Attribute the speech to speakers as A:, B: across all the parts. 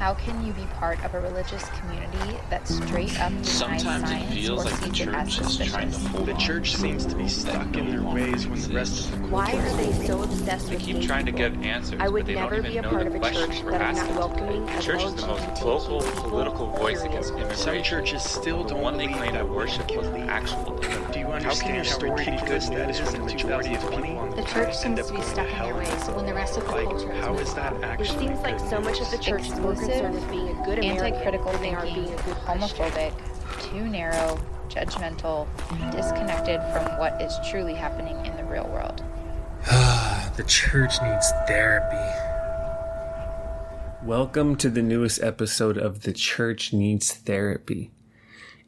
A: How can you be part of a religious community that straight up denies
B: Sometimes it feels
A: or
B: like the
A: sees it
B: church is trying to
A: suspicious?
B: hold
C: The church seems to be stuck in their ways when the rest of the
D: Why are they so obsessed
E: They
D: with
E: keep
D: being
E: trying to get answers,
D: I would
E: but they
D: never
E: don't
D: be a part of a church
E: we're
D: that is not welcoming
E: The church is the most
D: LGBT
E: vocal political voice
D: period.
E: against immigration.
C: Some churches still
E: the
C: don't
E: one they claim
C: that
E: worship
C: we
E: was the actual
C: Do you
E: How can
C: understand
E: your
C: how
E: story
C: ridiculous
E: be
C: that
E: when
C: when
E: the
C: the
E: majority
C: majority
E: of
C: of
E: people
C: people
E: on
C: on
F: The
C: the
F: church seems to be
C: going
F: stuck
C: to
F: in their ways when the rest of the
C: Like,
F: culture is
C: how that
F: on.
D: It
C: actually
D: seems like so much of the church is more concerned with being a good
A: anti-critical
D: than they are
A: thinking,
D: being a good
A: homophobic, too narrow, judgmental, disconnected from what is truly happening in the real world.
G: the church needs therapy. Welcome to the newest episode of The Church Needs Therapy.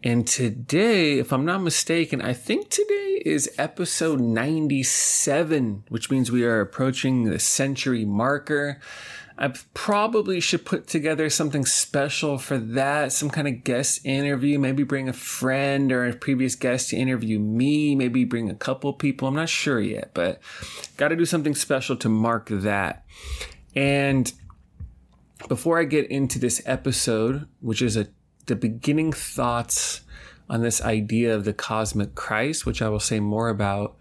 G: And today, if I'm not mistaken, I think today is episode 97, which means we are approaching the century marker. I probably should put together something special for that, some kind of guest interview, maybe bring a friend or a previous guest to interview me, maybe bring a couple people. I'm not sure yet, but got to do something special to mark that. And before I get into this episode, which is a the beginning thoughts on this idea of the cosmic Christ, which I will say more about.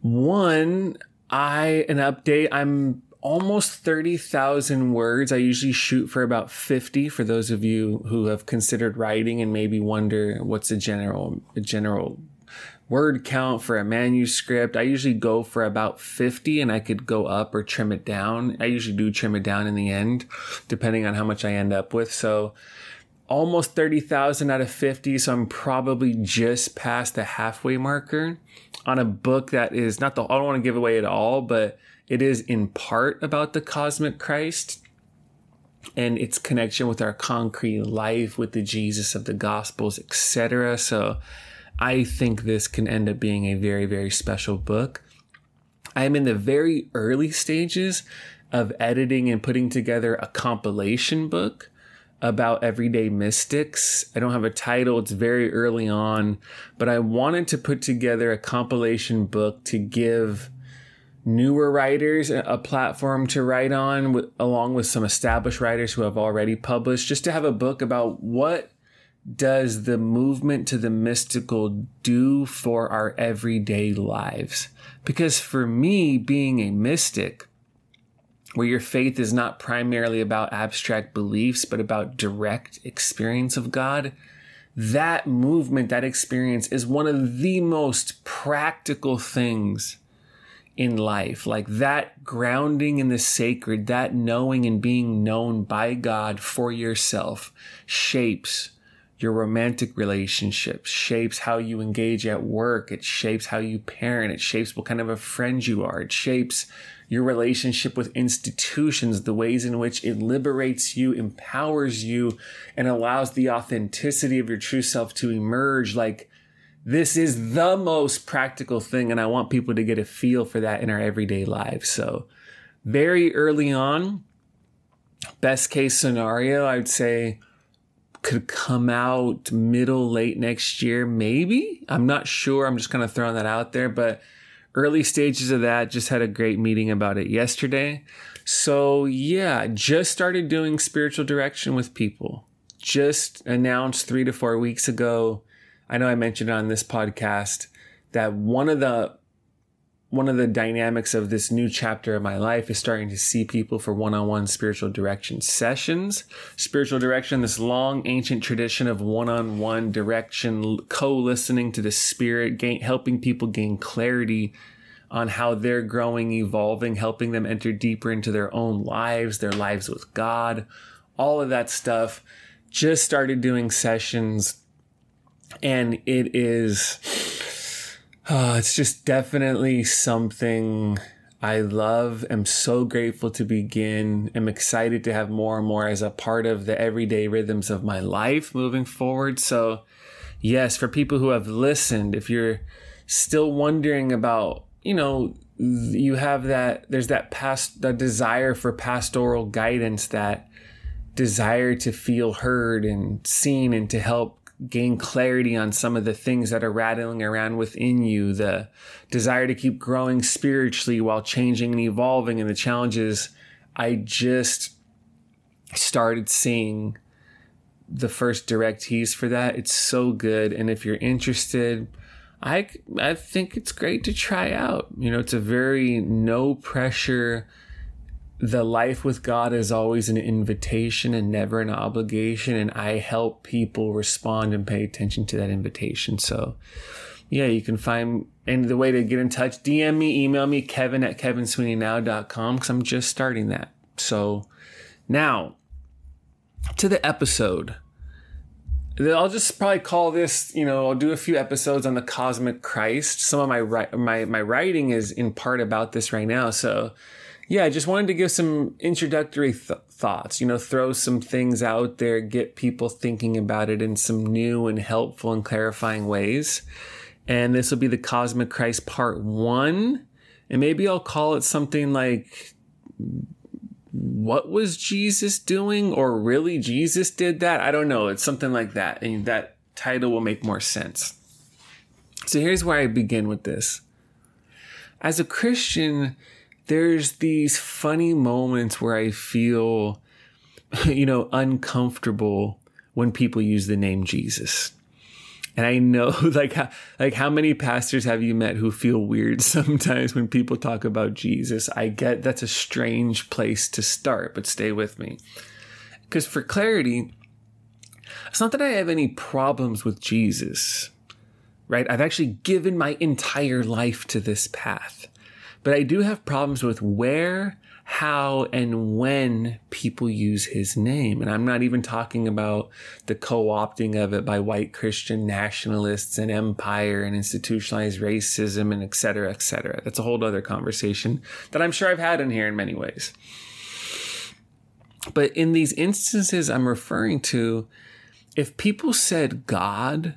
G: One, I an update. I'm almost 30,000 words. I usually shoot for about 50 for those of you who have considered writing and maybe wonder what's a general a general word count for a manuscript. I usually go for about 50 and I could go up or trim it down. I usually do trim it down in the end, depending on how much I end up with. So almost 30,000 out of 50. So I'm probably just past the halfway marker on a book that is not the, I don't want to give away at all, but it is in part about the cosmic Christ and its connection with our concrete life, with the Jesus of the Gospels, etc. So I think this can end up being a very, very special book. I am in the very early stages of editing and putting together a compilation book about everyday mystics. I don't have a title, it's very early on, but I wanted to put together a compilation book to give newer writers a platform to write on with, along with some established writers who have already published just to have a book about what does the movement to the mystical do for our everyday lives. Because for me being a mystic where your faith is not primarily about abstract beliefs but about direct experience of God that movement that experience is one of the most practical things in life. Like that grounding in the sacred, that knowing and being known by God for yourself shapes your romantic relationships, shapes how you engage at work, it shapes how you parent, it shapes what kind of a friend you are, it shapes your relationship with institutions, the ways in which it liberates you, empowers you, and allows the authenticity of your true self to emerge. Like, this is the most practical thing, and I want people to get a feel for that in our everyday lives. So, very early on, best case scenario, I'd say could come out middle, late next year, maybe. I'm not sure. I'm just kind of throwing that out there, but early stages of that, just had a great meeting about it yesterday. So, yeah, just started doing spiritual direction with people. Just announced three to four weeks ago I know I mentioned on this podcast that one of the one of the dynamics of this new chapter of my life is starting to see people for one-on-one spiritual direction sessions. Spiritual direction, this long ancient tradition of one-on-one direction, co-listening to the spirit, gain, helping people gain clarity on how they're growing, evolving, helping them enter deeper into their own lives, their lives with God, all of that stuff. Just started doing sessions and it is uh, it's just definitely something I love. am so grateful to begin. am excited to have more and more as a part of the everyday rhythms of my life moving forward. So, yes, for people who have listened, if you're still wondering about, you know, you have that there's that past the desire for pastoral guidance that desire to feel heard and seen and to help gain clarity on some of the things that are rattling around within you, the desire to keep growing spiritually while changing and evolving, and the challenges. I just started seeing the first directees for that. It's so good. And if you're interested, I, I think it's great to try out. You know, it's a very no pressure. The life with God is always an invitation and never an obligation. And I help people respond and pay attention to that invitation. So, yeah, you can find and the way to get in touch, DM me, email me, kevin at kevinsweeneynow.com because I'm just starting that. So now to the episode. I'll just probably call this, you know, I'll do a few episodes on the cosmic Christ. Some of my my my writing is in part about this right now. So, yeah, I just wanted to give some introductory th- thoughts, you know, throw some things out there, get people thinking about it in some new and helpful and clarifying ways. And this will be the cosmic Christ part 1, and maybe I'll call it something like what was Jesus doing? Or really Jesus did that? I don't know. It's something like that. And that title will make more sense. So here's where I begin with this. As a Christian, there's these funny moments where I feel, you know, uncomfortable when people use the name Jesus. And I know like how, like how many pastors have you met who feel weird sometimes when people talk about Jesus? I get that's a strange place to start, but stay with me. Cuz for clarity, it's not that I have any problems with Jesus. Right? I've actually given my entire life to this path. But I do have problems with where how and when people use his name. And I'm not even talking about the co opting of it by white Christian nationalists and empire and institutionalized racism and et cetera, et cetera. That's a whole other conversation that I'm sure I've had in here in many ways. But in these instances I'm referring to, if people said God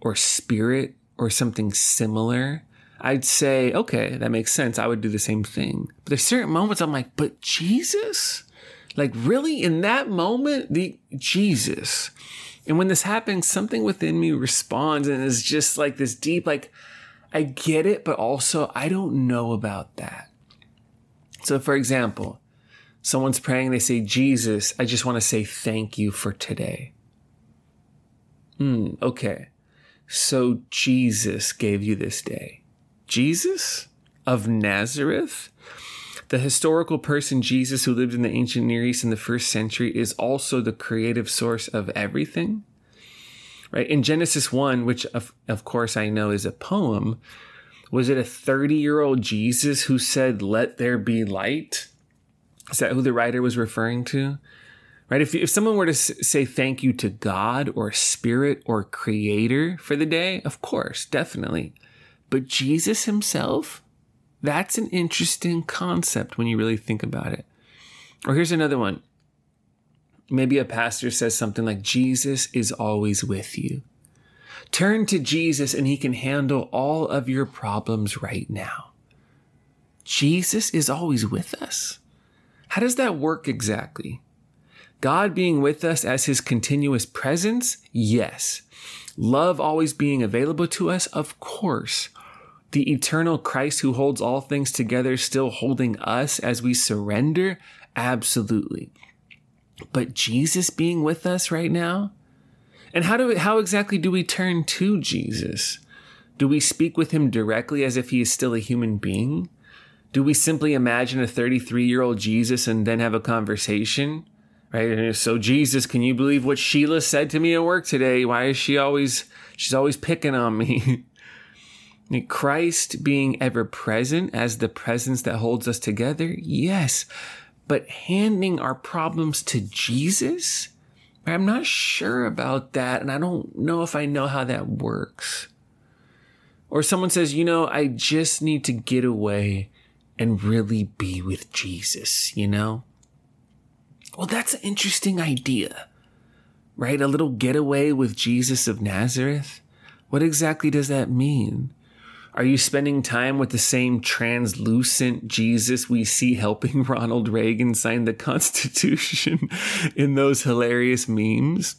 G: or spirit or something similar, I'd say, okay, that makes sense. I would do the same thing. But there's certain moments I'm like, but Jesus? Like really in that moment, the Jesus. And when this happens, something within me responds and is just like this deep, like, I get it, but also I don't know about that. So for example, someone's praying, they say, Jesus, I just want to say thank you for today. Hmm, okay. So Jesus gave you this day. Jesus of Nazareth, the historical person Jesus who lived in the ancient Near East in the first century, is also the creative source of everything. Right? In Genesis 1, which of, of course I know is a poem, was it a 30 year old Jesus who said, Let there be light? Is that who the writer was referring to? Right? If, if someone were to say thank you to God or spirit or creator for the day, of course, definitely. But Jesus himself, that's an interesting concept when you really think about it. Or here's another one. Maybe a pastor says something like, Jesus is always with you. Turn to Jesus and he can handle all of your problems right now. Jesus is always with us. How does that work exactly? God being with us as his continuous presence? Yes. Love always being available to us? Of course the eternal Christ who holds all things together still holding us as we surrender? Absolutely. But Jesus being with us right now? And how do we, how exactly do we turn to Jesus? Do we speak with him directly as if he is still a human being? Do we simply imagine a 33 year old Jesus and then have a conversation? Right? So Jesus, can you believe what Sheila said to me at work today? Why is she always, she's always picking on me? Christ being ever present as the presence that holds us together, yes, but handing our problems to Jesus, I'm not sure about that, and I don't know if I know how that works. Or someone says, you know, I just need to get away and really be with Jesus, you know? Well, that's an interesting idea, right? A little getaway with Jesus of Nazareth. What exactly does that mean? Are you spending time with the same translucent Jesus we see helping Ronald Reagan sign the Constitution in those hilarious memes?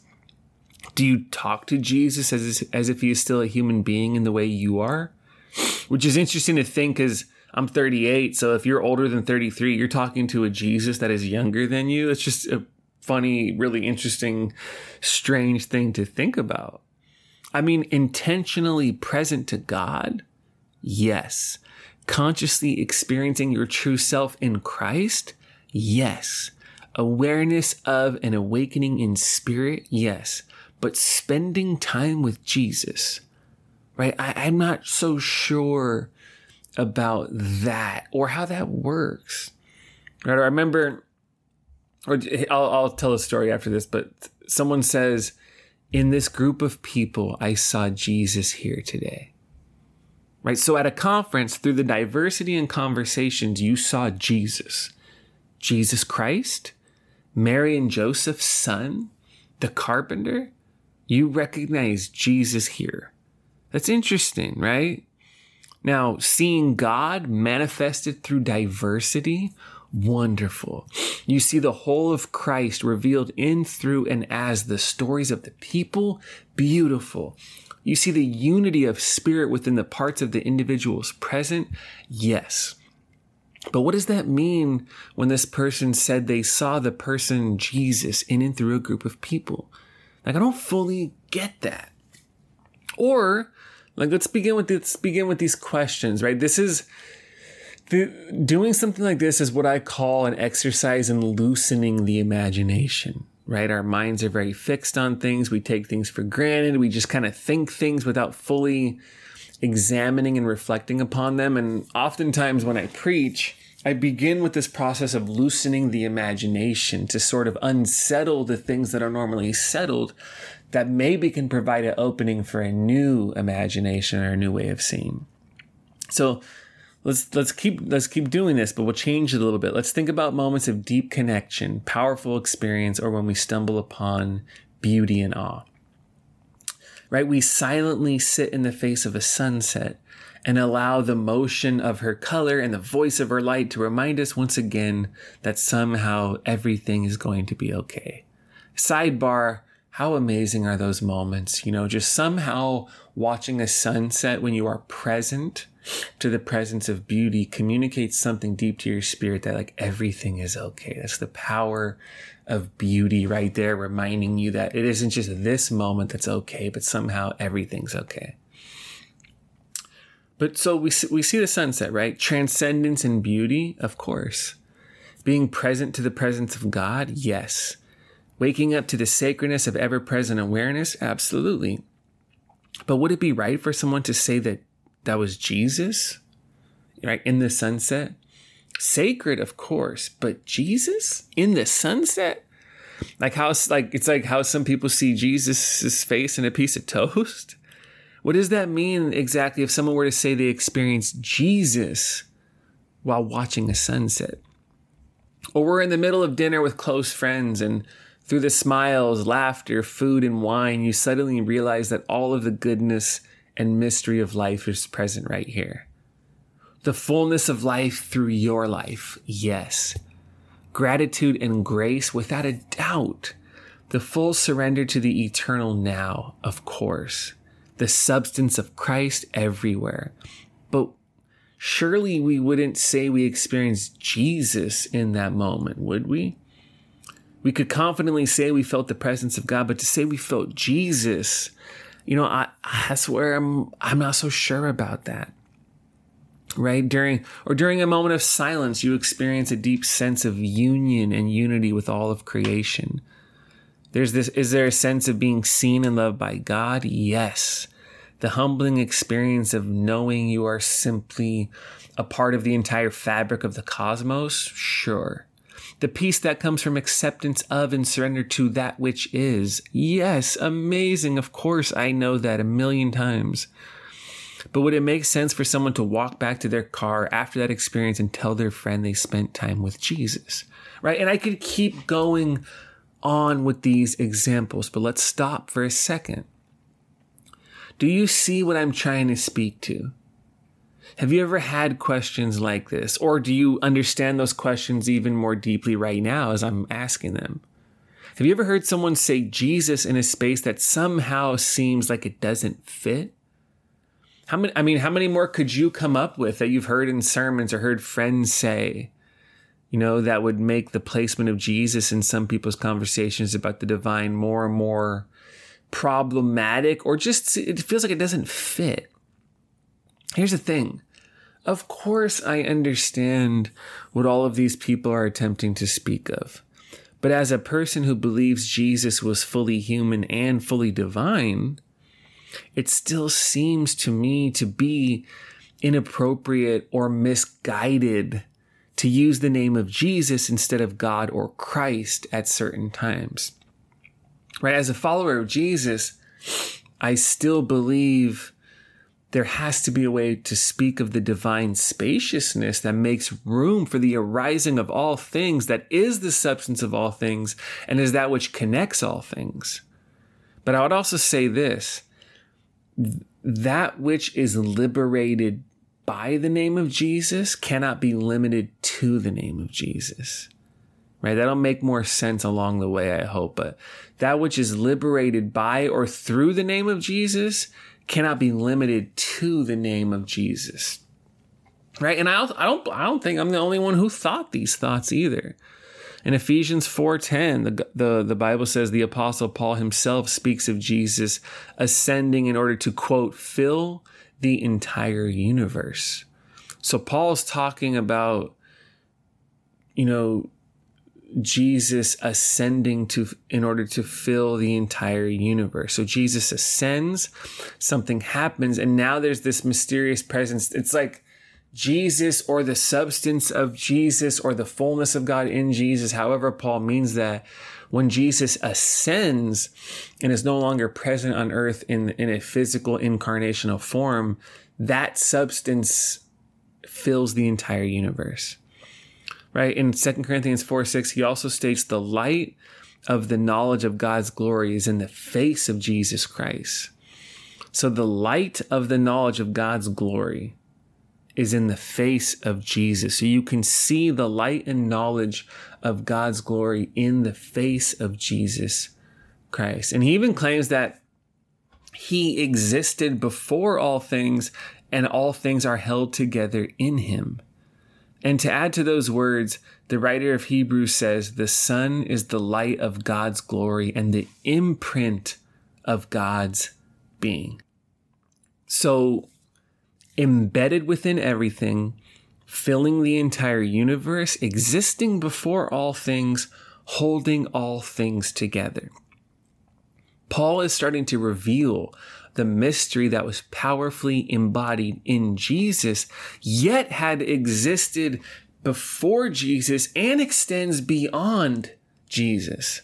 G: Do you talk to Jesus as, as if he is still a human being in the way you are? Which is interesting to think because I'm 38. So if you're older than 33, you're talking to a Jesus that is younger than you. It's just a funny, really interesting, strange thing to think about. I mean, intentionally present to God? Yes. Consciously experiencing your true self in Christ? Yes. Awareness of an awakening in spirit? Yes. But spending time with Jesus, right? I, am not so sure about that or how that works. Right? I remember, or I'll, I'll tell a story after this, but someone says, in this group of people, I saw Jesus here today. Right? So at a conference, through the diversity in conversations, you saw Jesus. Jesus Christ, Mary and Joseph's son, the carpenter. You recognize Jesus here. That's interesting, right? Now, seeing God manifested through diversity, wonderful. You see the whole of Christ revealed in, through, and as the stories of the people, beautiful. You see the unity of spirit within the parts of the individuals present, yes. But what does that mean when this person said they saw the person Jesus in and through a group of people? Like, I don't fully get that. Or like let's begin with let's begin with these questions, right? This is the, doing something like this is what I call an exercise in loosening the imagination, right? Our minds are very fixed on things. We take things for granted. We just kind of think things without fully examining and reflecting upon them. And oftentimes when I preach, I begin with this process of loosening the imagination to sort of unsettle the things that are normally settled that maybe can provide an opening for a new imagination or a new way of seeing. So let's let's keep let's keep doing this, but we'll change it a little bit. Let's think about moments of deep connection, powerful experience, or when we stumble upon beauty and awe. Right? We silently sit in the face of a sunset and allow the motion of her color and the voice of her light to remind us once again that somehow everything is going to be okay. Sidebar, how amazing are those moments? You know, just somehow watching a sunset when you are present to the presence of beauty communicates something deep to your spirit that like everything is okay. That's the power of beauty right there, reminding you that it isn't just this moment that's okay, but somehow everything's okay. But so we see, we see the sunset, right? Transcendence and beauty, of course. Being present to the presence of God, yes. Waking up to the sacredness of ever present awareness? Absolutely. But would it be right for someone to say that that was Jesus? Right? In the sunset? Sacred, of course, but Jesus in the sunset? Like how like it's like how some people see Jesus' face in a piece of toast. What does that mean exactly if someone were to say they experienced Jesus while watching a sunset? Or we're in the middle of dinner with close friends and through the smiles, laughter, food, and wine, you suddenly realize that all of the goodness and mystery of life is present right here. The fullness of life through your life, yes. Gratitude and grace, without a doubt. The full surrender to the eternal now, of course. The substance of Christ everywhere. But surely we wouldn't say we experienced Jesus in that moment, would we? we could confidently say we felt the presence of God, but to say we felt Jesus, you know, I, I swear I'm I'm not so sure about that. Right during or during a moment of silence, you experience a deep sense of union and unity with all of creation. There's this. Is there a sense of being seen and loved by God? Yes. The humbling experience of knowing you are simply a part of the entire fabric of the cosmos? Sure. The peace that comes from acceptance of and surrender to that which is. Yes, amazing. Of course, I know that a million times. But would it make sense for someone to walk back to their car after that experience and tell their friend they spent time with Jesus? Right? And I could keep going on with these examples, but let's stop for a second. Do you see what I'm trying to speak to? Have you ever had questions like this? Or do you understand those questions even more deeply right now as I'm asking them? Have you ever heard someone say Jesus in a space that somehow seems like it doesn't fit? How many, I mean, how many more could you come up with that you've heard in sermons or heard friends say? you know, that would make the placement of Jesus in some people's conversations about the divine more and more problematic or just it feels like it doesn't fit. Here's the thing. Of course, I understand what all of these people are attempting to speak of. But as a person who believes Jesus was fully human and fully divine, it still seems to me to be inappropriate or misguided to use the name of Jesus instead of God or Christ at certain times. Right? As a follower of Jesus, I still believe there has to be a way to speak of the divine spaciousness that makes room for the arising of all things, that is the substance of all things, and is that which connects all things. But I would also say this that which is liberated by the name of Jesus cannot be limited to the name of Jesus. Right? That'll make more sense along the way, I hope. But that which is liberated by or through the name of Jesus cannot be limited to the name of Jesus. Right? And I don't, I don't, I don't think I'm the only one who thought these thoughts either. In Ephesians 4:10, the, the, the Bible says the apostle Paul himself speaks of Jesus ascending in order to quote fill the entire universe. So Paul's talking about you know Jesus ascending to in order to fill the entire universe. So Jesus ascends, something happens and now there's this mysterious presence. It's like Jesus or the substance of Jesus or the fullness of God in Jesus, however Paul means that, when Jesus ascends and is no longer present on earth in, in a physical incarnational form, that substance fills the entire universe. Right? In 2 Corinthians 4 6, he also states the light of the knowledge of God's glory is in the face of Jesus Christ. So the light of the knowledge of God's glory is in the face of Jesus. So you can see the light and knowledge of God's glory in the face of Jesus Christ. And he even claims that he existed before all things and all things are held together in him. And to add to those words, the writer of Hebrews says, The Son is the light of God's glory and the imprint of God's being. So embedded within everything, filling the entire universe, existing before all things, holding all things together. Paul is starting to reveal the mystery that was powerfully embodied in Jesus, yet had existed before Jesus and extends beyond Jesus.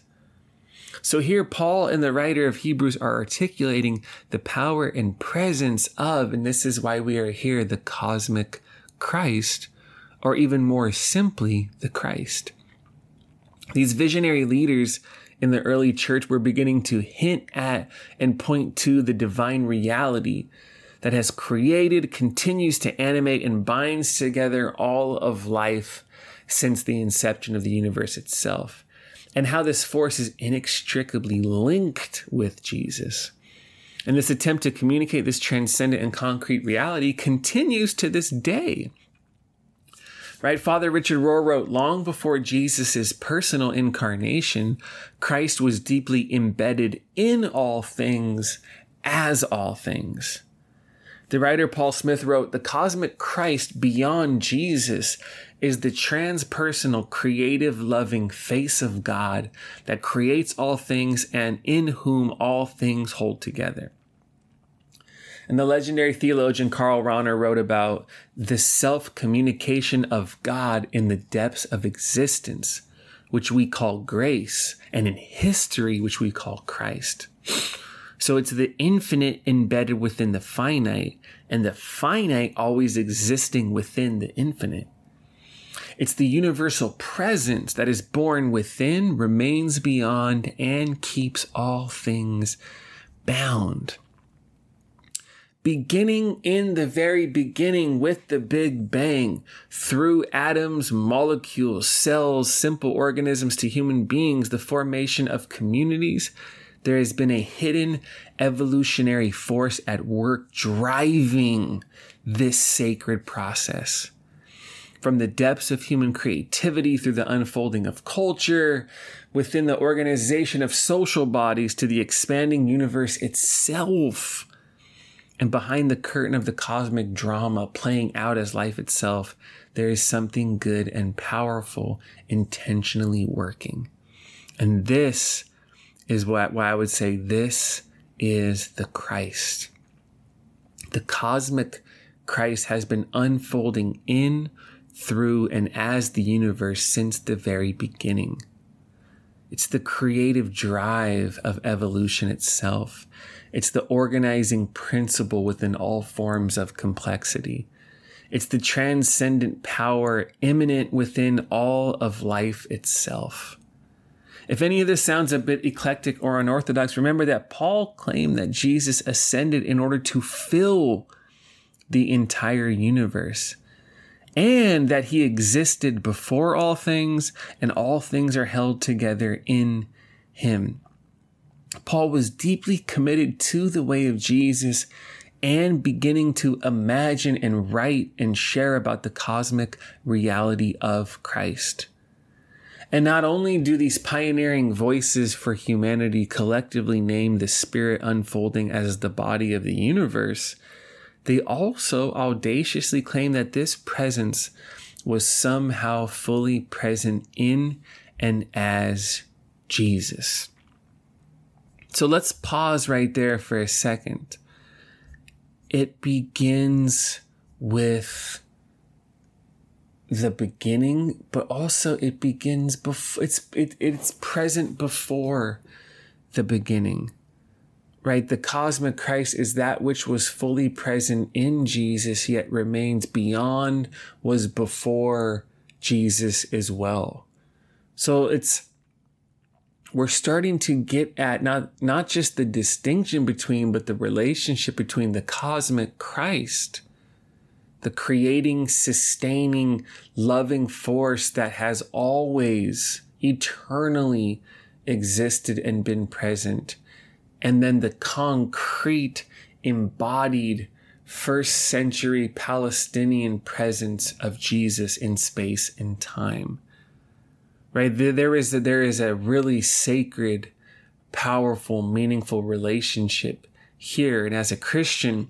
G: So here, Paul and the writer of Hebrews are articulating the power and presence of, and this is why we are here, the cosmic Christ, or even more simply, the Christ. These visionary leaders in the early church were beginning to hint at and point to the divine reality that has created, continues to animate, and binds together all of life since the inception of the universe itself and how this force is inextricably linked with Jesus. And this attempt to communicate this transcendent and concrete reality continues to this day. Right? Father Richard Rohr wrote long before Jesus' personal incarnation, Christ was deeply embedded in all things as all things. The writer Paul Smith wrote, The cosmic Christ beyond Jesus is the transpersonal, creative, loving face of God that creates all things and in whom all things hold together. And the legendary theologian Karl Rahner wrote about the self communication of God in the depths of existence, which we call grace, and in history, which we call Christ. So it's the infinite embedded within the finite, and the finite always existing within the infinite. It's the universal presence that is born within, remains beyond, and keeps all things bound. Beginning in the very beginning with the Big Bang, through atoms, molecules, cells, simple organisms to human beings, the formation of communities, there has been a hidden evolutionary force at work driving this sacred process. from the depths of human creativity through the unfolding of culture, within the organization of social bodies to the expanding universe itself. And behind the curtain of the cosmic drama playing out as life itself, there is something good and powerful intentionally working. And this is what, why I would say this is the Christ. The cosmic Christ has been unfolding in, through, and as the universe since the very beginning. It's the creative drive of evolution itself. It's the organizing principle within all forms of complexity. It's the transcendent power immanent within all of life itself. If any of this sounds a bit eclectic or unorthodox, remember that Paul claimed that Jesus ascended in order to fill the entire universe and that he existed before all things and all things are held together in him. Paul was deeply committed to the way of Jesus and beginning to imagine and write and share about the cosmic reality of Christ. And not only do these pioneering voices for humanity collectively name the Spirit unfolding as the body of the universe, they also audaciously claim that this presence was somehow fully present in and as Jesus. So let's pause right there for a second. It begins with the beginning, but also it begins before it's it, it's present before the beginning. Right? The cosmic Christ is that which was fully present in Jesus, yet remains beyond, was before Jesus as well. So it's we're starting to get at not not just the distinction between but the relationship between the cosmic Christ the creating, sustaining, loving force that has always eternally existed and been present. And then the concrete, embodied, first century Palestinian presence of Jesus in space and time. Right? There is a, there is a really sacred, powerful, meaningful relationship here. And as a Christian,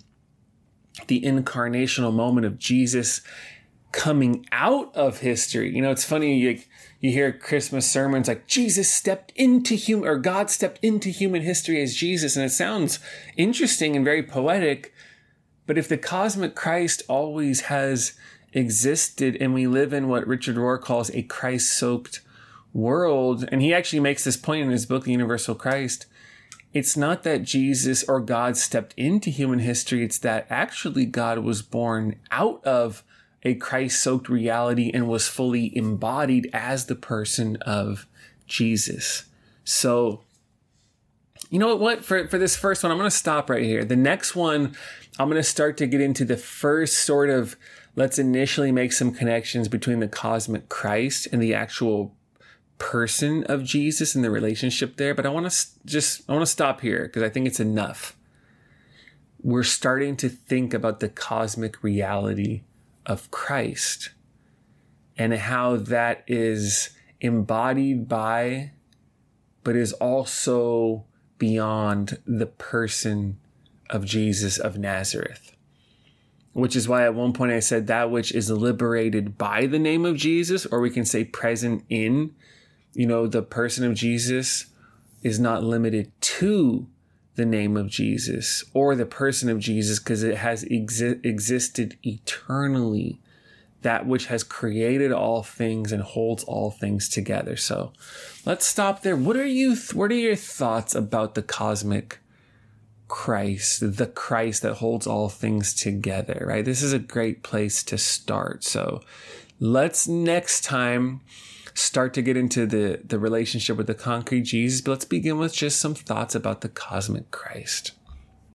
G: the incarnational moment of Jesus coming out of history. You know, it's funny, you, you hear Christmas sermons like Jesus stepped into human, or God stepped into human history as Jesus, and it sounds interesting and very poetic. But if the cosmic Christ always has existed and we live in what Richard Rohr calls a Christ soaked world, and he actually makes this point in his book, The Universal Christ, it's not that Jesus or God stepped into human history. It's that actually God was born out of a Christ soaked reality and was fully embodied as the person of Jesus. So, you know what? For, for this first one, I'm going to stop right here. The next one, I'm going to start to get into the first sort of let's initially make some connections between the cosmic Christ and the actual person of Jesus and the relationship there, but I want to just I want to stop here because I think it's enough. We're starting to think about the cosmic reality of Christ and how that is embodied by but is also beyond the person of Jesus of Nazareth. Which is why at one point I said that which is liberated by the name of Jesus, or we can say present in you know, the person of Jesus is not limited to the name of Jesus or the person of Jesus because it has exi- existed eternally. That which has created all things and holds all things together. So let's stop there. What are you, th- what are your thoughts about the cosmic Christ, the Christ that holds all things together, right? This is a great place to start. So let's next time start to get into the, the relationship with the concrete Jesus, but let's begin with just some thoughts about the cosmic Christ.